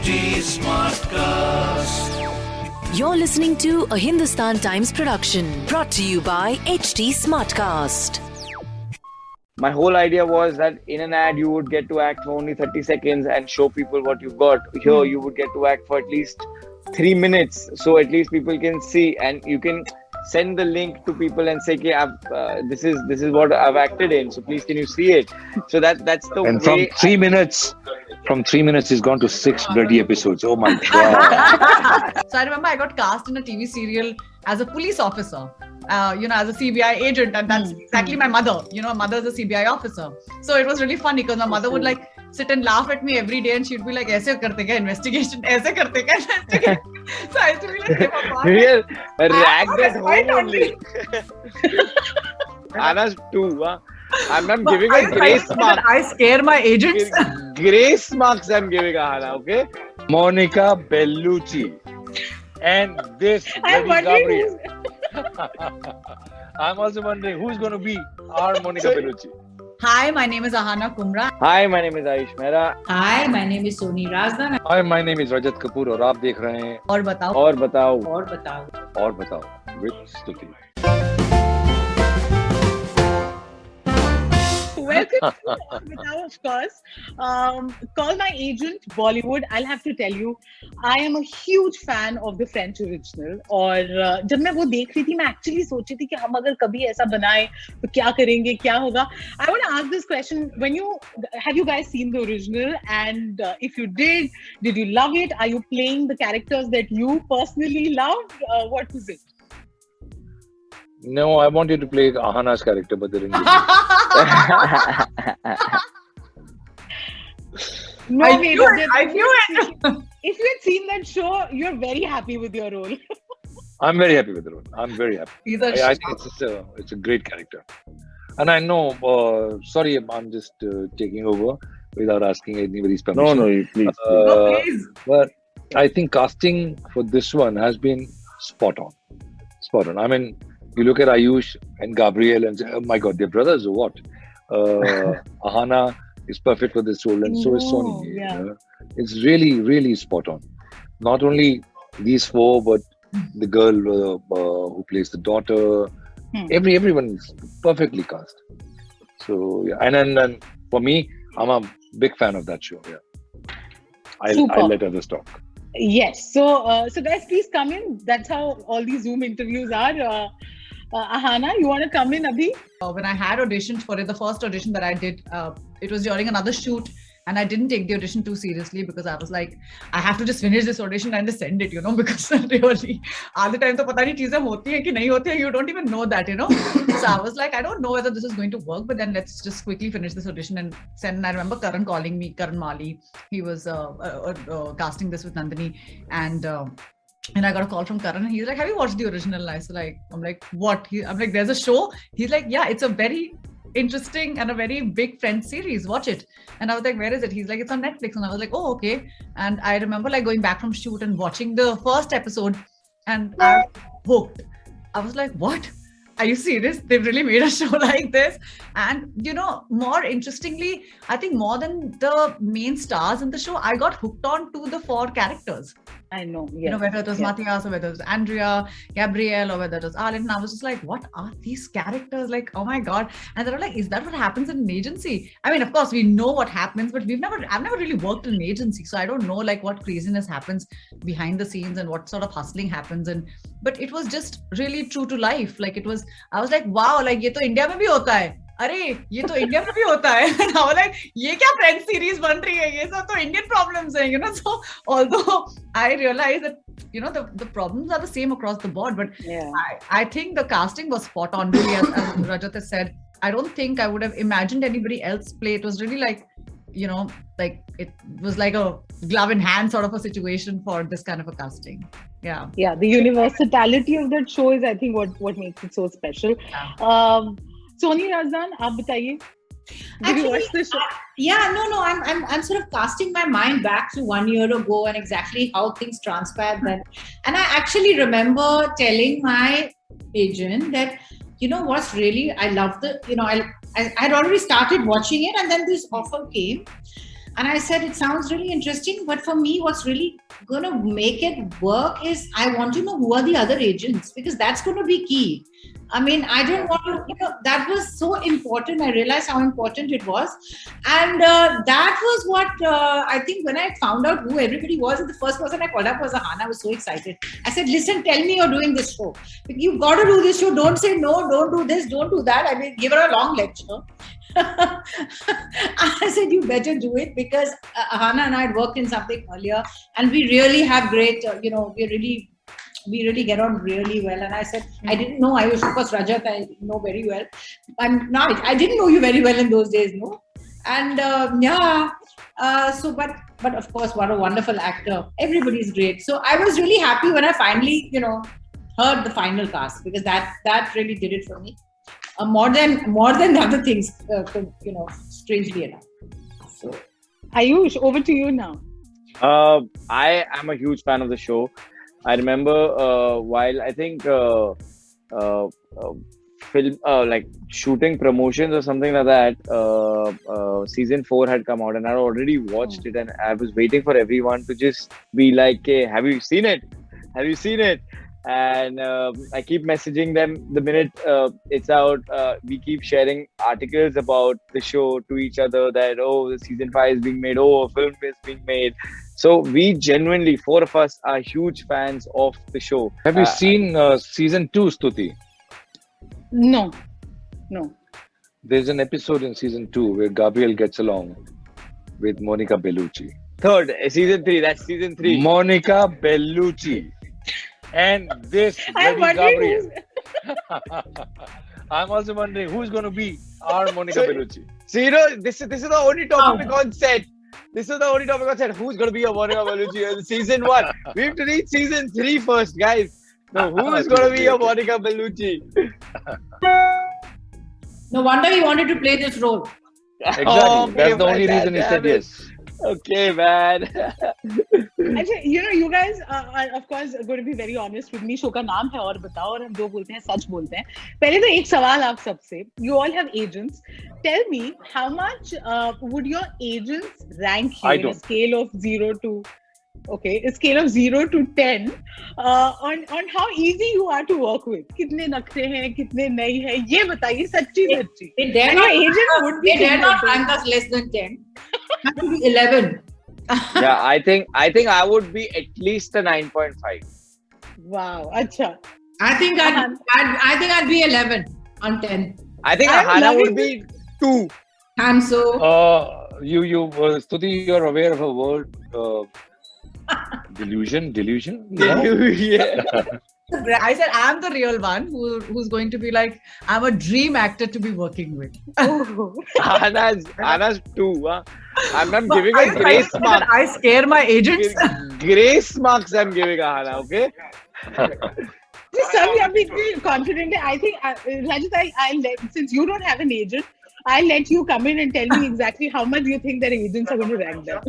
HT Smartcast. You're listening to a Hindustan Times production brought to you by HT Smartcast. my whole idea was that in an ad you would get to act for only 30 seconds and show people what you've got here hmm. you would get to act for at least three minutes so at least people can see and you can send the link to people and say okay, I've, uh, this is this is what i've acted in so please can you see it so that that's the And way from three minutes, from three minutes, he's gone to six bloody episodes. Oh my god! So I remember I got cast in a TV serial as a police officer, uh, you know, as a CBI agent, and that's exactly my mother. You know, mother is a CBI officer. So it was really funny because my mother would like sit and laugh at me every day, and she'd be like, "ऐसे करते क्या investigation? ऐसे करते क्या investigation?" so I used to be like, "Hey, Papa, real ragged that's at quite home only Anna's too huh? I'm, I'm giving I, a grace I, mark I scare my agents. grace marks I'm giving Ahana okay Monica Bellucci, and this I'm Gabriel. I'm also wondering who's going to be our Monica Bellucci. Hi, my name is Ahana Kumra. hi my name is Aish Mehra Hi, my name is Soni Razdan. Hi, my name is Rajat Kapoor, और आप देख रहे हैं और बताओ और बताओ और बताओ और बताओ with Stuti. Welcome to On Without, of course. Um, call my agent, Bollywood. I'll have to tell you, I am a huge fan of the French original. और uh, जब मैं वो देख रही थी मैं actually सोची थी कि हम अगर कभी ऐसा बनाए तो क्या करेंगे क्या होगा I want to ask this question when you have you guys seen the original and uh, if you did did you love it are you playing the characters that you personally loved uh, what was it No, I wanted to play Ahana's character, but they didn't. give no I way, knew it. I if knew you it. had seen- if you had seen that show you're very happy with your role I'm very happy with the role. I'm very happy. He's a I, I think it's a, it's a great character. And I know, uh, sorry, I'm just uh, taking over without asking anybody's permission. no you please Uh, No, please. but I think casting for this one has been spot on. Spot on. I mean, you look at Ayush and Gabriel and say, oh my God, they're brothers or what? Uh, Ahana is perfect for this role, and so is Soni. Yeah. you know. It's really, really spot on. Not only these four, but the girl uh, uh, who plays the daughter. Hmm. Every everyone is perfectly cast. So yeah, and then and for me, I'm a big fan of that show. Yeah, I'll. I'll let others talk. Yes. So, uh, so guys, please come in. That's how all these Zoom interviews are. Uh, uh, Ahana, you want to come in, Abhi? Uh, when I had auditioned for it, the first audition that I did, uh, it was during another shoot. And I didn't take the audition too seriously because I was like, I have to just finish this audition and send it, you know, because really, all the time, to pata nahi, hoti hai ki nahi hoti hai, you don't even know that, you know. so I was like, I don't know whether this is going to work, but then let's just quickly finish this audition and send. And I remember Karan calling me, Karan Mally, he was uh, uh, uh, casting this with Nandini. And and I got a call from Karan, and he's like, "Have you watched the original?" I was like, "I'm like, what?" He, I'm like, "There's a show." He's like, "Yeah, it's a very interesting and a very big Friends series. Watch it." And I was like, "Where is it?" He's like, "It's on Netflix." And I was like, "Oh, okay." And I remember like going back from shoot and watching the first episode, and I was hooked. I was like, "What?" Are you serious? They've really made a show like this. And you know, more interestingly, I think more than the main stars in the show, I got hooked on to the four characters I know. Yes. You know, whether it was yes. Matthias or whether it was Andrea, Gabriel, or whether it was Arlen. And I was just like, what are these characters? Like, oh my God. And they're like, is that what happens in an agency? I mean, of course, we know what happens, but we've never, I've never really worked in an agency. So I don't know like what craziness happens behind the scenes and what sort of hustling happens. And, but it was just really true to life. Like, it was, I was like, wow, like, ye to India mein bhi hota hai. अरे ये तो India में भी होता है And I was like ये क्या French series बन रही है ये सब तो इंडियन प्रॉब्लम्स है you know so although I realized that you know the, the problems are the same across the board but Yeah. I, I think the casting was spot on really as, as Rajat has said I don't think I would have imagined anybody else play it was really like you know like it was like a glove in hand sort of a situation for this kind of a casting yeah Yeah. The universality of that show is, I think, what what makes it so special. Yeah. Um, Soni Razdan, Actually, you? I, yeah, no, no. I'm, I'm, I'm sort of casting my mind back to one year ago and exactly how things transpired then. And I actually remember telling my agent that, you know, what's really, I love the, you know, I, I had already started watching it and then this offer came. And I said, it sounds really interesting, but for me, what's really going to make it work is I want to know who are the other agents because that's going to be key I mean, I don't want to, you know, that was so important. I realized how important it was. And uh, that was what uh, I think when I found out who everybody was, and the first person I called up was Ahana. I was so excited. I said, listen, tell me you're doing this show. You've got to do this show. Don't say no, don't do this, don't do that. I mean, give her a long lecture. I said, you better do it because uh, Ahana and I had worked in something earlier and we really have great, uh, you know, we're really we really get on really well. And I said, I didn't know I was, of course, Rajat, I know very well. I'm not, I didn't know you very well in those days, no? And um, yeah, uh, so, but, but of course, what a wonderful actor. Everybody's great. So I was really happy when I finally, you know, heard the final cast because that, that really did it for me. Uh, more than, more than the other things, uh, you know, strangely enough. So, Ayush, over to you now. Uh, I am a huge fan of the show. I remember uh, while I think uh, uh, uh, film uh, like shooting promotions or something like that. Uh, season four had come out, and I already watched it, and I was waiting for everyone to just be like, "Hey, have you seen it? Have you seen it?" And um I keep messaging them the minute it's out. We keep sharing articles about the show to each other that oh, the season five is being made. Oh, a film is being made. So we genuinely, four of us, are huge fans of the show. Have you Uh, seen uh, season two, Stuti? No, no. There's an episode in season two where Gabriel gets along with Monica Bellucci. Third, uh, season three. That's season three. Monica Bellucci. And this I'm wondering Gabriel. I'm also wondering who's going to be our Monica So- Bellucci. So you know, this is this is the only topic on set. This is the only topic I said. Who's gonna be your Monica Bellucci in season one? We have to reach season three first, guys. No, who is gonna be your Monica Bellucci? no wonder he wanted to play this role. Exactly. Okay, That's the only reason he said yes. Okay, man. अच्छा you know you guys uh, are of course going to be very honest with me show का नाम है और बताओ और हम जो बोलते हैं सच बोलते हैं पहले तो एक सवाल आप सबसे you all have agents tell me how much uh, would your agents rank you I in a scale of 0 to okay a scale of 0 to 10 uh, on on how easy you are to work with. kitne nakte hain kitne nahi hai ye bataiye sachchi sachchi They're not agents. would be they dare not rank us less than 10 to be 11 yeah i think i think i would be at least a 9.5 wow acha i think i'd, uh-huh. I'd i think i'd be 11 on 10 i think ahana would be 2 i'm so uh, you you uh, Stuti, you're aware of a word uh, delusion, delusion? No? yeah. I said I'm the real one who who's going to be like I'm a dream actor to be working with. oh. Hannah's Hannah's two. Huh? I'm, I'm But giving are a grace to say mark. I scare my agents. grace marks I'm giving a Hannah. Okay. Just tell me, I'm being confident. I think, uh, Rajat, I, I'll let, since you don't have an agent, I'll let you come in and tell me exactly how much you think their agents are going to rank them.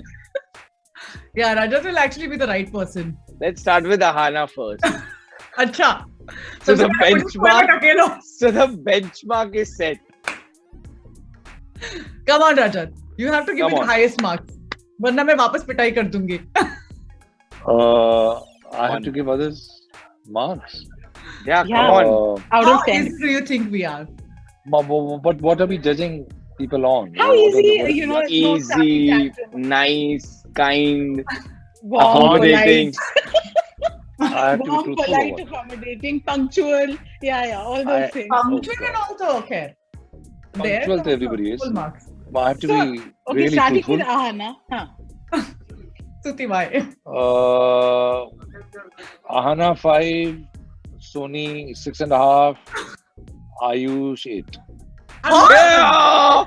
yeah, Rajat will actually be the right person. Let's start with Ahana first. Acha. So the सबसे पहले मुझे benchmark- spoiler ढकेलो. So the benchmark is set. Come on, Rajat. You have to give Come me the on. highest marks. वरना मैं वापस पिटाई कर दूंगी. Uh, I have One. to give others marks. Yeah, Yeah. come on. Uh, Out How of 10. easy do you think we are? but, but what are we judging people on? How What are easy, the- you know, Easy, nice, kind, Warm, accommodating. I have to be Warm, truthful polite, about accommodating, punctual. Yeah, yeah, all those I- things. Punctual Okay. and also okay. Punctual to everybody is. Full marks. I have to So, be Okay, really starting truthful. with Ahana. Huh. Suti, why? Uh, Ahana five, Soni six and a half, Ayush eight. Yeah!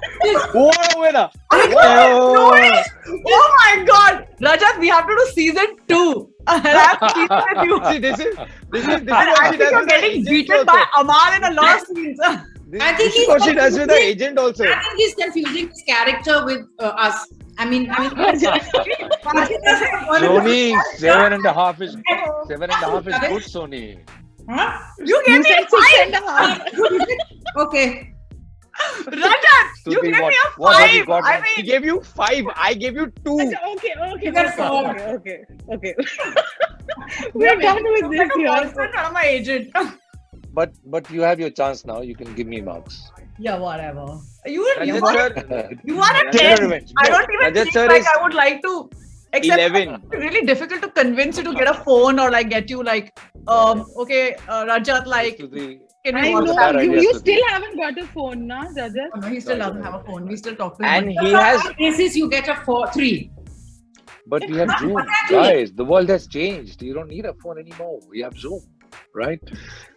What a winner! no way! Oh my god! Rajat, we have to do season two. And I'm keeping with. See, this is this is this is And what I think you're getting beaten also. by Amal in a lot of scenes. This, I think he's what she does with the confusing- agent also. I think he's confusing his character with uh, us. I mean, I mean, Soni seven and a half is seven and a half is good. Soni. Huh? You You gave me said six and a half. okay. Rajat, you gave what- me a what have you five. got? I He gave you five. I gave you two. Okay, okay, You okay, four. okay, okay, okay. We're done with this like a here. monster in front of my agent. But but you have your chance now. You can give me marks. yeah, whatever. You, you, are, you are a 10. I don't even Rajat think like I would like to. Except 11. it's really difficult to convince you to get a phone or like get you like, um, okay, uh, Rajat, like, Stuti, can I know that? that you, you Stuti. still haven't got a phone, na, Rajat? Oh, no, he still doesn't have a phone. We still talk to him. and but- he has Basis you get a four, three. But we have Zoom, guys. The world has changed. You don't need a phone anymore. We have Zoom, right?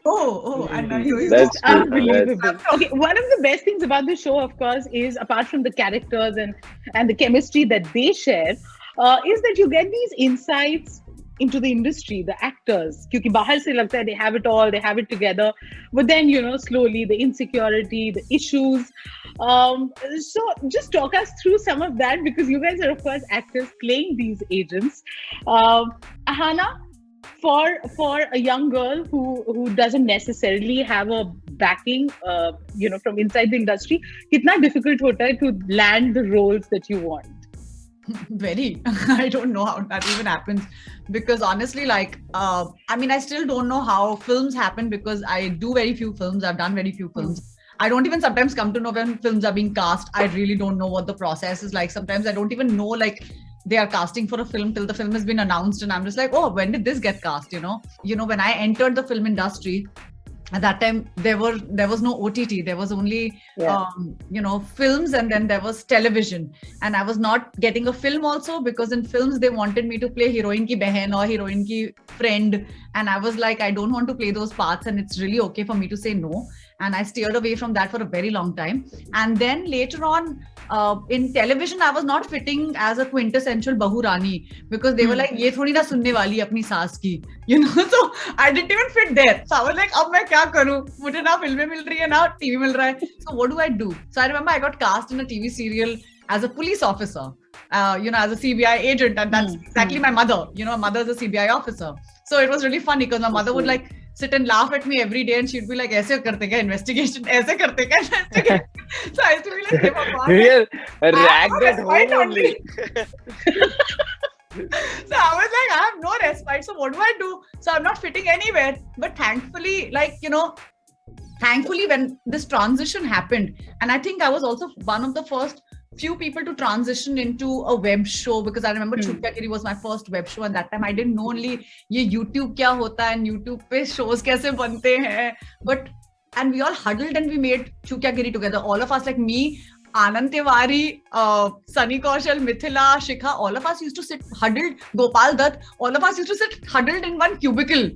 Oh, oh, and uh, he- That's true. Unbelievable. Okay, one of the best things about the show, of course, is apart from the characters and and the chemistry that they share, uh, is that you get these insights into the industry the actors Because, bahal se lagta hai they have it all they have it together. But then you know slowly the insecurity the issues um, so just talk us through some of that because you guys are of course actors playing these agents. Um, ahana for for a young girl who who doesn't necessarily have a backing uh, you know from inside the industry kitna difficult hota to land the roles that you want? very. I don't know how that even happens. Because honestly like uh, i mean i still don't know how films happen because i do very few films. I've done very few films. I don't even sometimes come to know when films are being cast. I really don't know what the process is like. Sometimes i don't even know like they are casting for a film till the film has been announced and i'm just like oh when did this get cast? You know? You know when i entered the film industry at that time there were there was no ott there was only Yeah. um, you know films and then there was television. And i was not getting a film also because in films they wanted me to play heroine ki behen or heroine ki friend. And i was like i don't want to play those parts and it's really okay for me to say no and I steered away from that for a very long time. And then later on, uh, in television, I was not fitting as a quintessential Bahurani because they were hmm. like, "Ye thodi na sunne wali apni saas ki," you know. So I didn't even fit there. So I was like, "Ab main kya karu? Mujhe na filmein mil rahi hai, na TV mil raha hai. So what do I do?" So I remember I got cast in a TV serial as a police officer. Uh, you know, as a CBI agent, and that's mm-hmm. exactly hmm. my mother. You know, my mother is a CBI officer, so it was really funny because my mother would like sit and laugh at me every day and she'd be like aise karte ka investigation aise karte ka investigation so i used to be like hey, real ragged at home only, only. so I was like, I have no respite. So what do I do? So I'm not fitting anywhere. But thankfully, like, you know, thankfully when this transition happened, and I think I was also one of the first few people to transition into a web show because I remember Hmm. Chutya Kiri was my first web show and that time I didn't know only ये YouTube क्या होता है and YouTube पे shows कैसे बनते हैं but and we all huddled and we made Chukya Giri together all of us like me Anand Tiwari, uh, Sunny Kaushal, Mithila, Shikha, all of us used to sit huddled, Gopal Dutt, all of us used to sit huddled in one cubicle,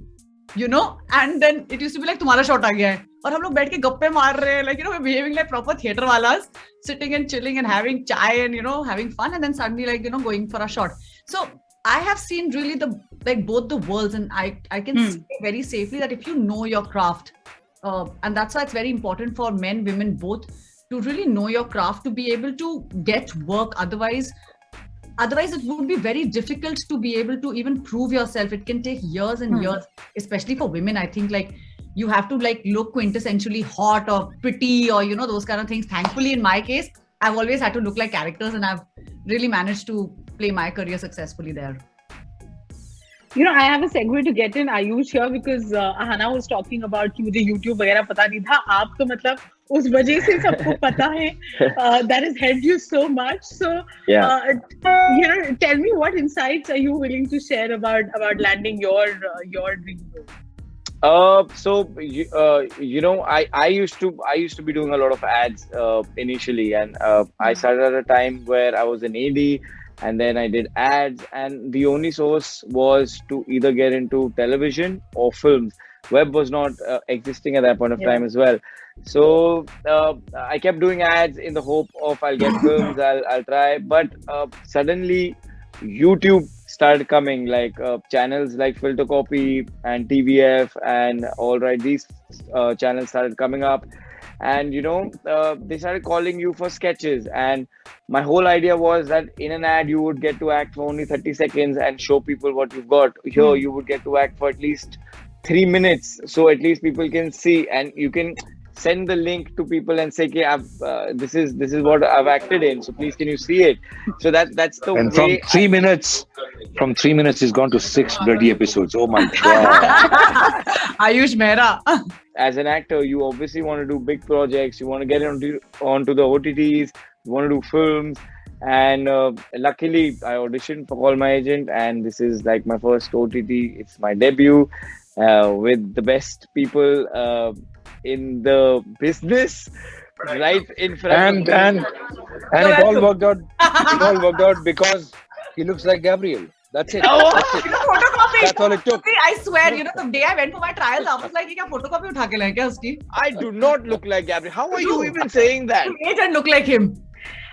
you know, and then it used to be like तुम्हारा shot आ गया है और हम लोग बैठ के गप्पे मार रहे हैं like you know we're behaving like proper theater walas sitting and chilling and having chai and you know having fun and then suddenly like you know going for a shot so I have seen really the like both the worlds and I I can Hmm. say very safely that if you know your craft uh, and that's why it's very important for men women both to really know your craft to be able to get work otherwise otherwise it would be very difficult to be able to even prove yourself it can take years and Hmm. years especially for women i think like you have to like look quintessentially hot or pretty or you know those kind of things thankfully in my case i've always had to look like characters and i've really managed to play my career successfully there you know, I have a segue to get in Ayush here because uh, Ahana was talking about कि मुझे YouTube वगैरह पता नहीं था आप तो मतलब उस वजह से सबको पता है uh, that has helped you so much so Yeah. uh, you know tell me what insights are you willing to share about about landing your uh, your dream role Uh, so you, uh, you know, I I used to I used to be doing a lot of ads uh, initially, and uh, I started at a time where I was an AD, and then I did ads, and the only source was to either get into television or films. Web was not uh, existing at that point of Yeah. time as well. So uh, I kept doing ads in the hope of I'll get films, I'll I'll try, but uh, suddenly YouTube started coming, like uh, channels like Filter Copy and TVF, and all right, these uh, channels started coming up, and you know uh, they started calling you for sketches. And my whole idea was that in an ad you would get to act for only 30 seconds and show people what you've got. Here you would get to act for at least three minutes, so at least people can see and you can send the link to people and say, "Okay, I've, uh, this is this is what I've acted in. So please, can you see it?" So that that's the And from way. three minutes, from three minutes, he's gone to six bloody episodes. Oh my god! Ayush Mehra. as an actor, you obviously want to do big projects. You want to get onto onto the OTTs. You want to do films. And uh, luckily, I auditioned for Call My Agent, and this is like my first OTT. It's my debut uh, with the best people uh, in the business, right in front. and of and me. and it all worked out. It all worked out because he looks like Gabriel. That's it. Oh, That's it. you know, photocopy. That's all it took. See, I swear, you know, the day I went for my trials, I was like, "ये क्या photocopy उठा के लाए क्या उसकी?" I do not look like Gabriel. How are you even saying that? You made her look like him.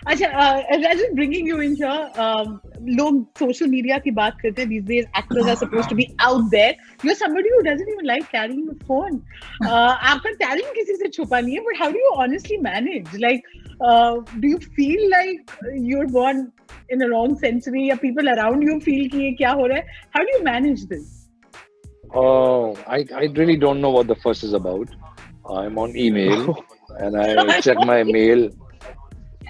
अच्छा uh, Rajan, bringing you in here, um, लोग social media की बात करते हैं. These days, actors are supposed to be out there. You're somebody who doesn't even like carrying a phone. Uh, आपका talent किसी से छुपा नहीं है, but how do you honestly manage? Like, uh, do you feel like you're born in a wrong century? या people around you feel कि ये क्या हो रहा है? How do you manage this? Oh, I, I really don't know what the fuss is about. I'm on email and I check my mail.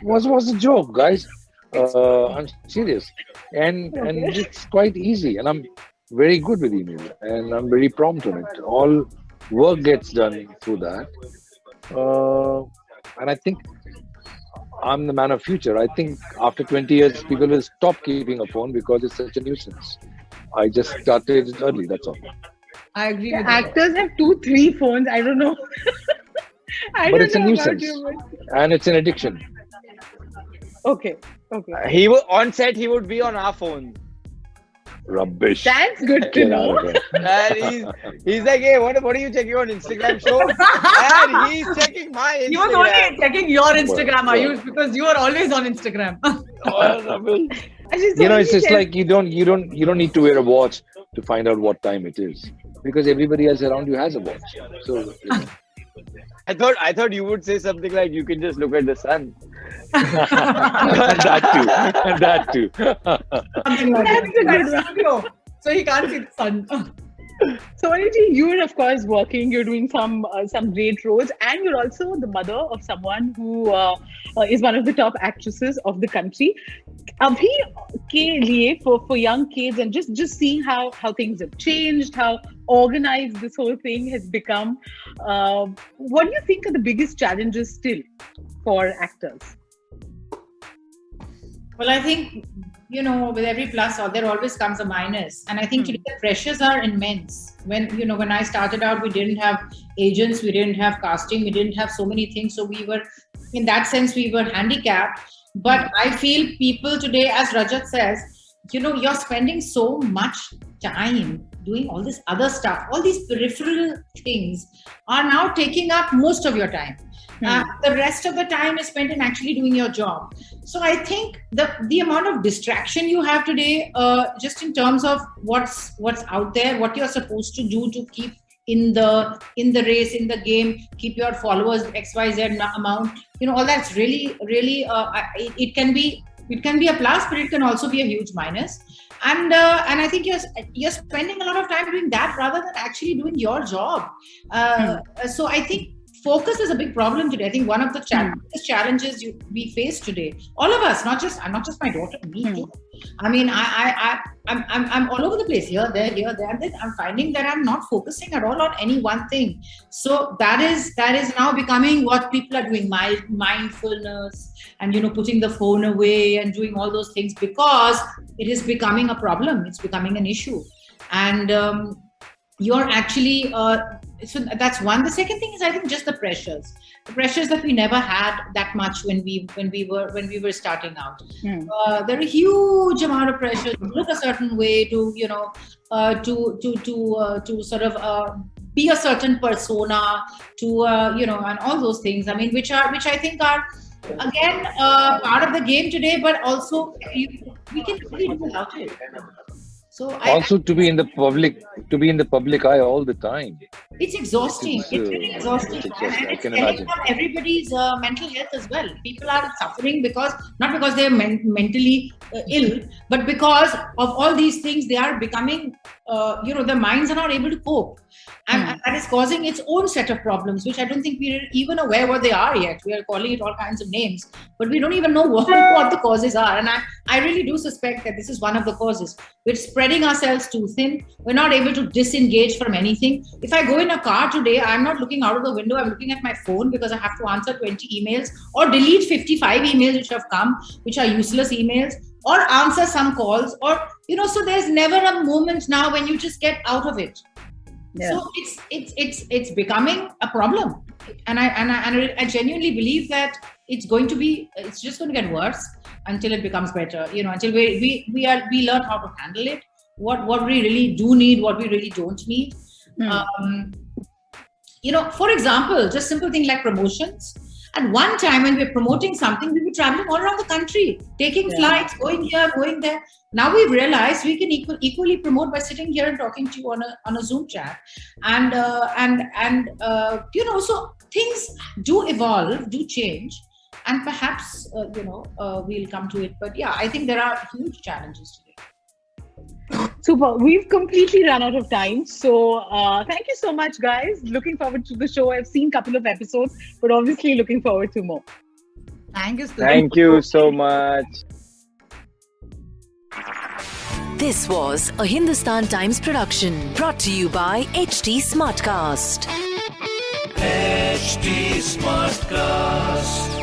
was was a joke, guys. Uh, I'm serious, and and it's quite easy, and I'm very good with email, and I'm very prompt on it. All work gets done through that, uh, and I think I'm the man of future. I think after 20 years, people will stop keeping a phone because it's such a nuisance. I just started it early. That's all. I agree The with you. actors have two, three phones. I don't know. I But don't it's a know about nuisance. you, but- and it's an addiction. Okay. Okay. Uh, he would on set. He would be on our phone. Rubbish. That's good to know. And he's, he's like, hey, what, what are you checking on Instagram show? and he's checking my Instagram. He was only checking your Instagram, Well, Ayush, because you are always on Instagram. Oh. I just You know, it's just like you don't you don't you don't need to wear a watch to find out what time it is because everybody else around you has a watch. So you know. I thought I thought you would say something like you can just look at the sun. that too. that too. Something like That's a good one. Studio. So he can't see the sun. So Aniji, you're of course working. You're doing some uh, some great roles, and you're also the mother of someone who uh, uh, is one of the top actresses of the country. Abhi ke liye for for young kids and just just seeing how how things have changed, how organized this whole thing has become. Uh, what do you think are the biggest challenges still for actors? Well, I think you know, with every plus, or there always comes a minus, and I think Hmm. today the pressures are immense. When you know, when I started out, we didn't have agents, we didn't have casting, we didn't have so many things, so we were, in that sense, we were handicapped. But I feel people today, as Rajat says, you know, you're spending so much time doing all this other stuff, all these peripheral things are now taking up most of your time. Uh, the rest of the time is spent in actually doing your job. So I think the the amount of distraction you have today, uh, just in terms of what's what's out there, what you're supposed to do to keep in the in the race in the game, keep your followers xyz amount. You know, all that's really really uh, it, it can be it can be a plus, but it can also be a huge minus. And uh, and I think you're you're spending a lot of time doing that rather than actually doing your job. Uh, So I think focus is a big problem today. I think one of the cha- biggest challenges you, we face today, all of us, not just not just my daughter, me Hmm. too. I mean, I, I, I, I'm, I'm, I'm all over the place here, there, here, there. Then I'm finding that I'm not focusing at all on any one thing. So that is that is now becoming what people are doing: mind, mindfulness, and you know, putting the phone away and doing all those things because it is becoming a problem. It's becoming an issue, and um, you're actually. Uh, so that's one. The second thing is, I think, just the pressures the pressures that we never had that much when we when we were when we were starting out. Hmm. Uh, there are a huge amount of pressure to look a certain way, to you know, uh, to to to uh, to sort of uh, be a certain persona, to uh, you know, and all those things. I mean, which are which I think are again uh, part of the game today, but also you, we can really do without it. So I, also to be in the public to be in the public eye all the time it's exhausting. It's, It's, uh, really exhausting. it's exhausting. And I it's can telling imagine. on everybody's uh, mental health as well. People are suffering because not because they're men- mentally uh, ill, but because of all these things, they are becoming, uh, you know, their minds are not able to cope, and, Hmm. that is causing its own set of problems, which I don't think we're even aware what they are yet. We are calling it all kinds of names, but we don't even know what, what the causes are. And I, I really do suspect that this is one of the causes. We're spreading ourselves too thin. We're not able to disengage from anything. If I go in a car today, I'm not looking out of the window. I'm looking at my phone because I have to answer 20 emails or delete 55 emails which have come, which are useless emails, or answer some calls. Or, you know, so there's never a moment now when you just get out of it. Yeah. So it's it's it's it's becoming a problem, and I and I and I genuinely believe that it's going to be it's just going to get worse until it becomes better. You know, until we we we are we learn how to handle it. What what we really do need, what we really don't need. Hmm. Um, you know, for example, just simple thing like promotions. At one time, when we were promoting something, we were traveling all around the country, taking Yeah. flights, going here, going there. Now we've realized we can equal, equally promote by sitting here and talking to you on a on a Zoom chat, and uh, and and uh, you know, so things do evolve, do change, and perhaps uh, you know uh, we'll come to it. But yeah, I think there are huge challenges today. Super. We've completely run out of time. So uh, thank you so much, guys. Looking forward to the show. I've seen a couple of episodes, but obviously looking forward to more. Thank you, Stuti. Thank you so much. This was a Hindustan Times production brought to you by HT Smartcast. HT Smartcast.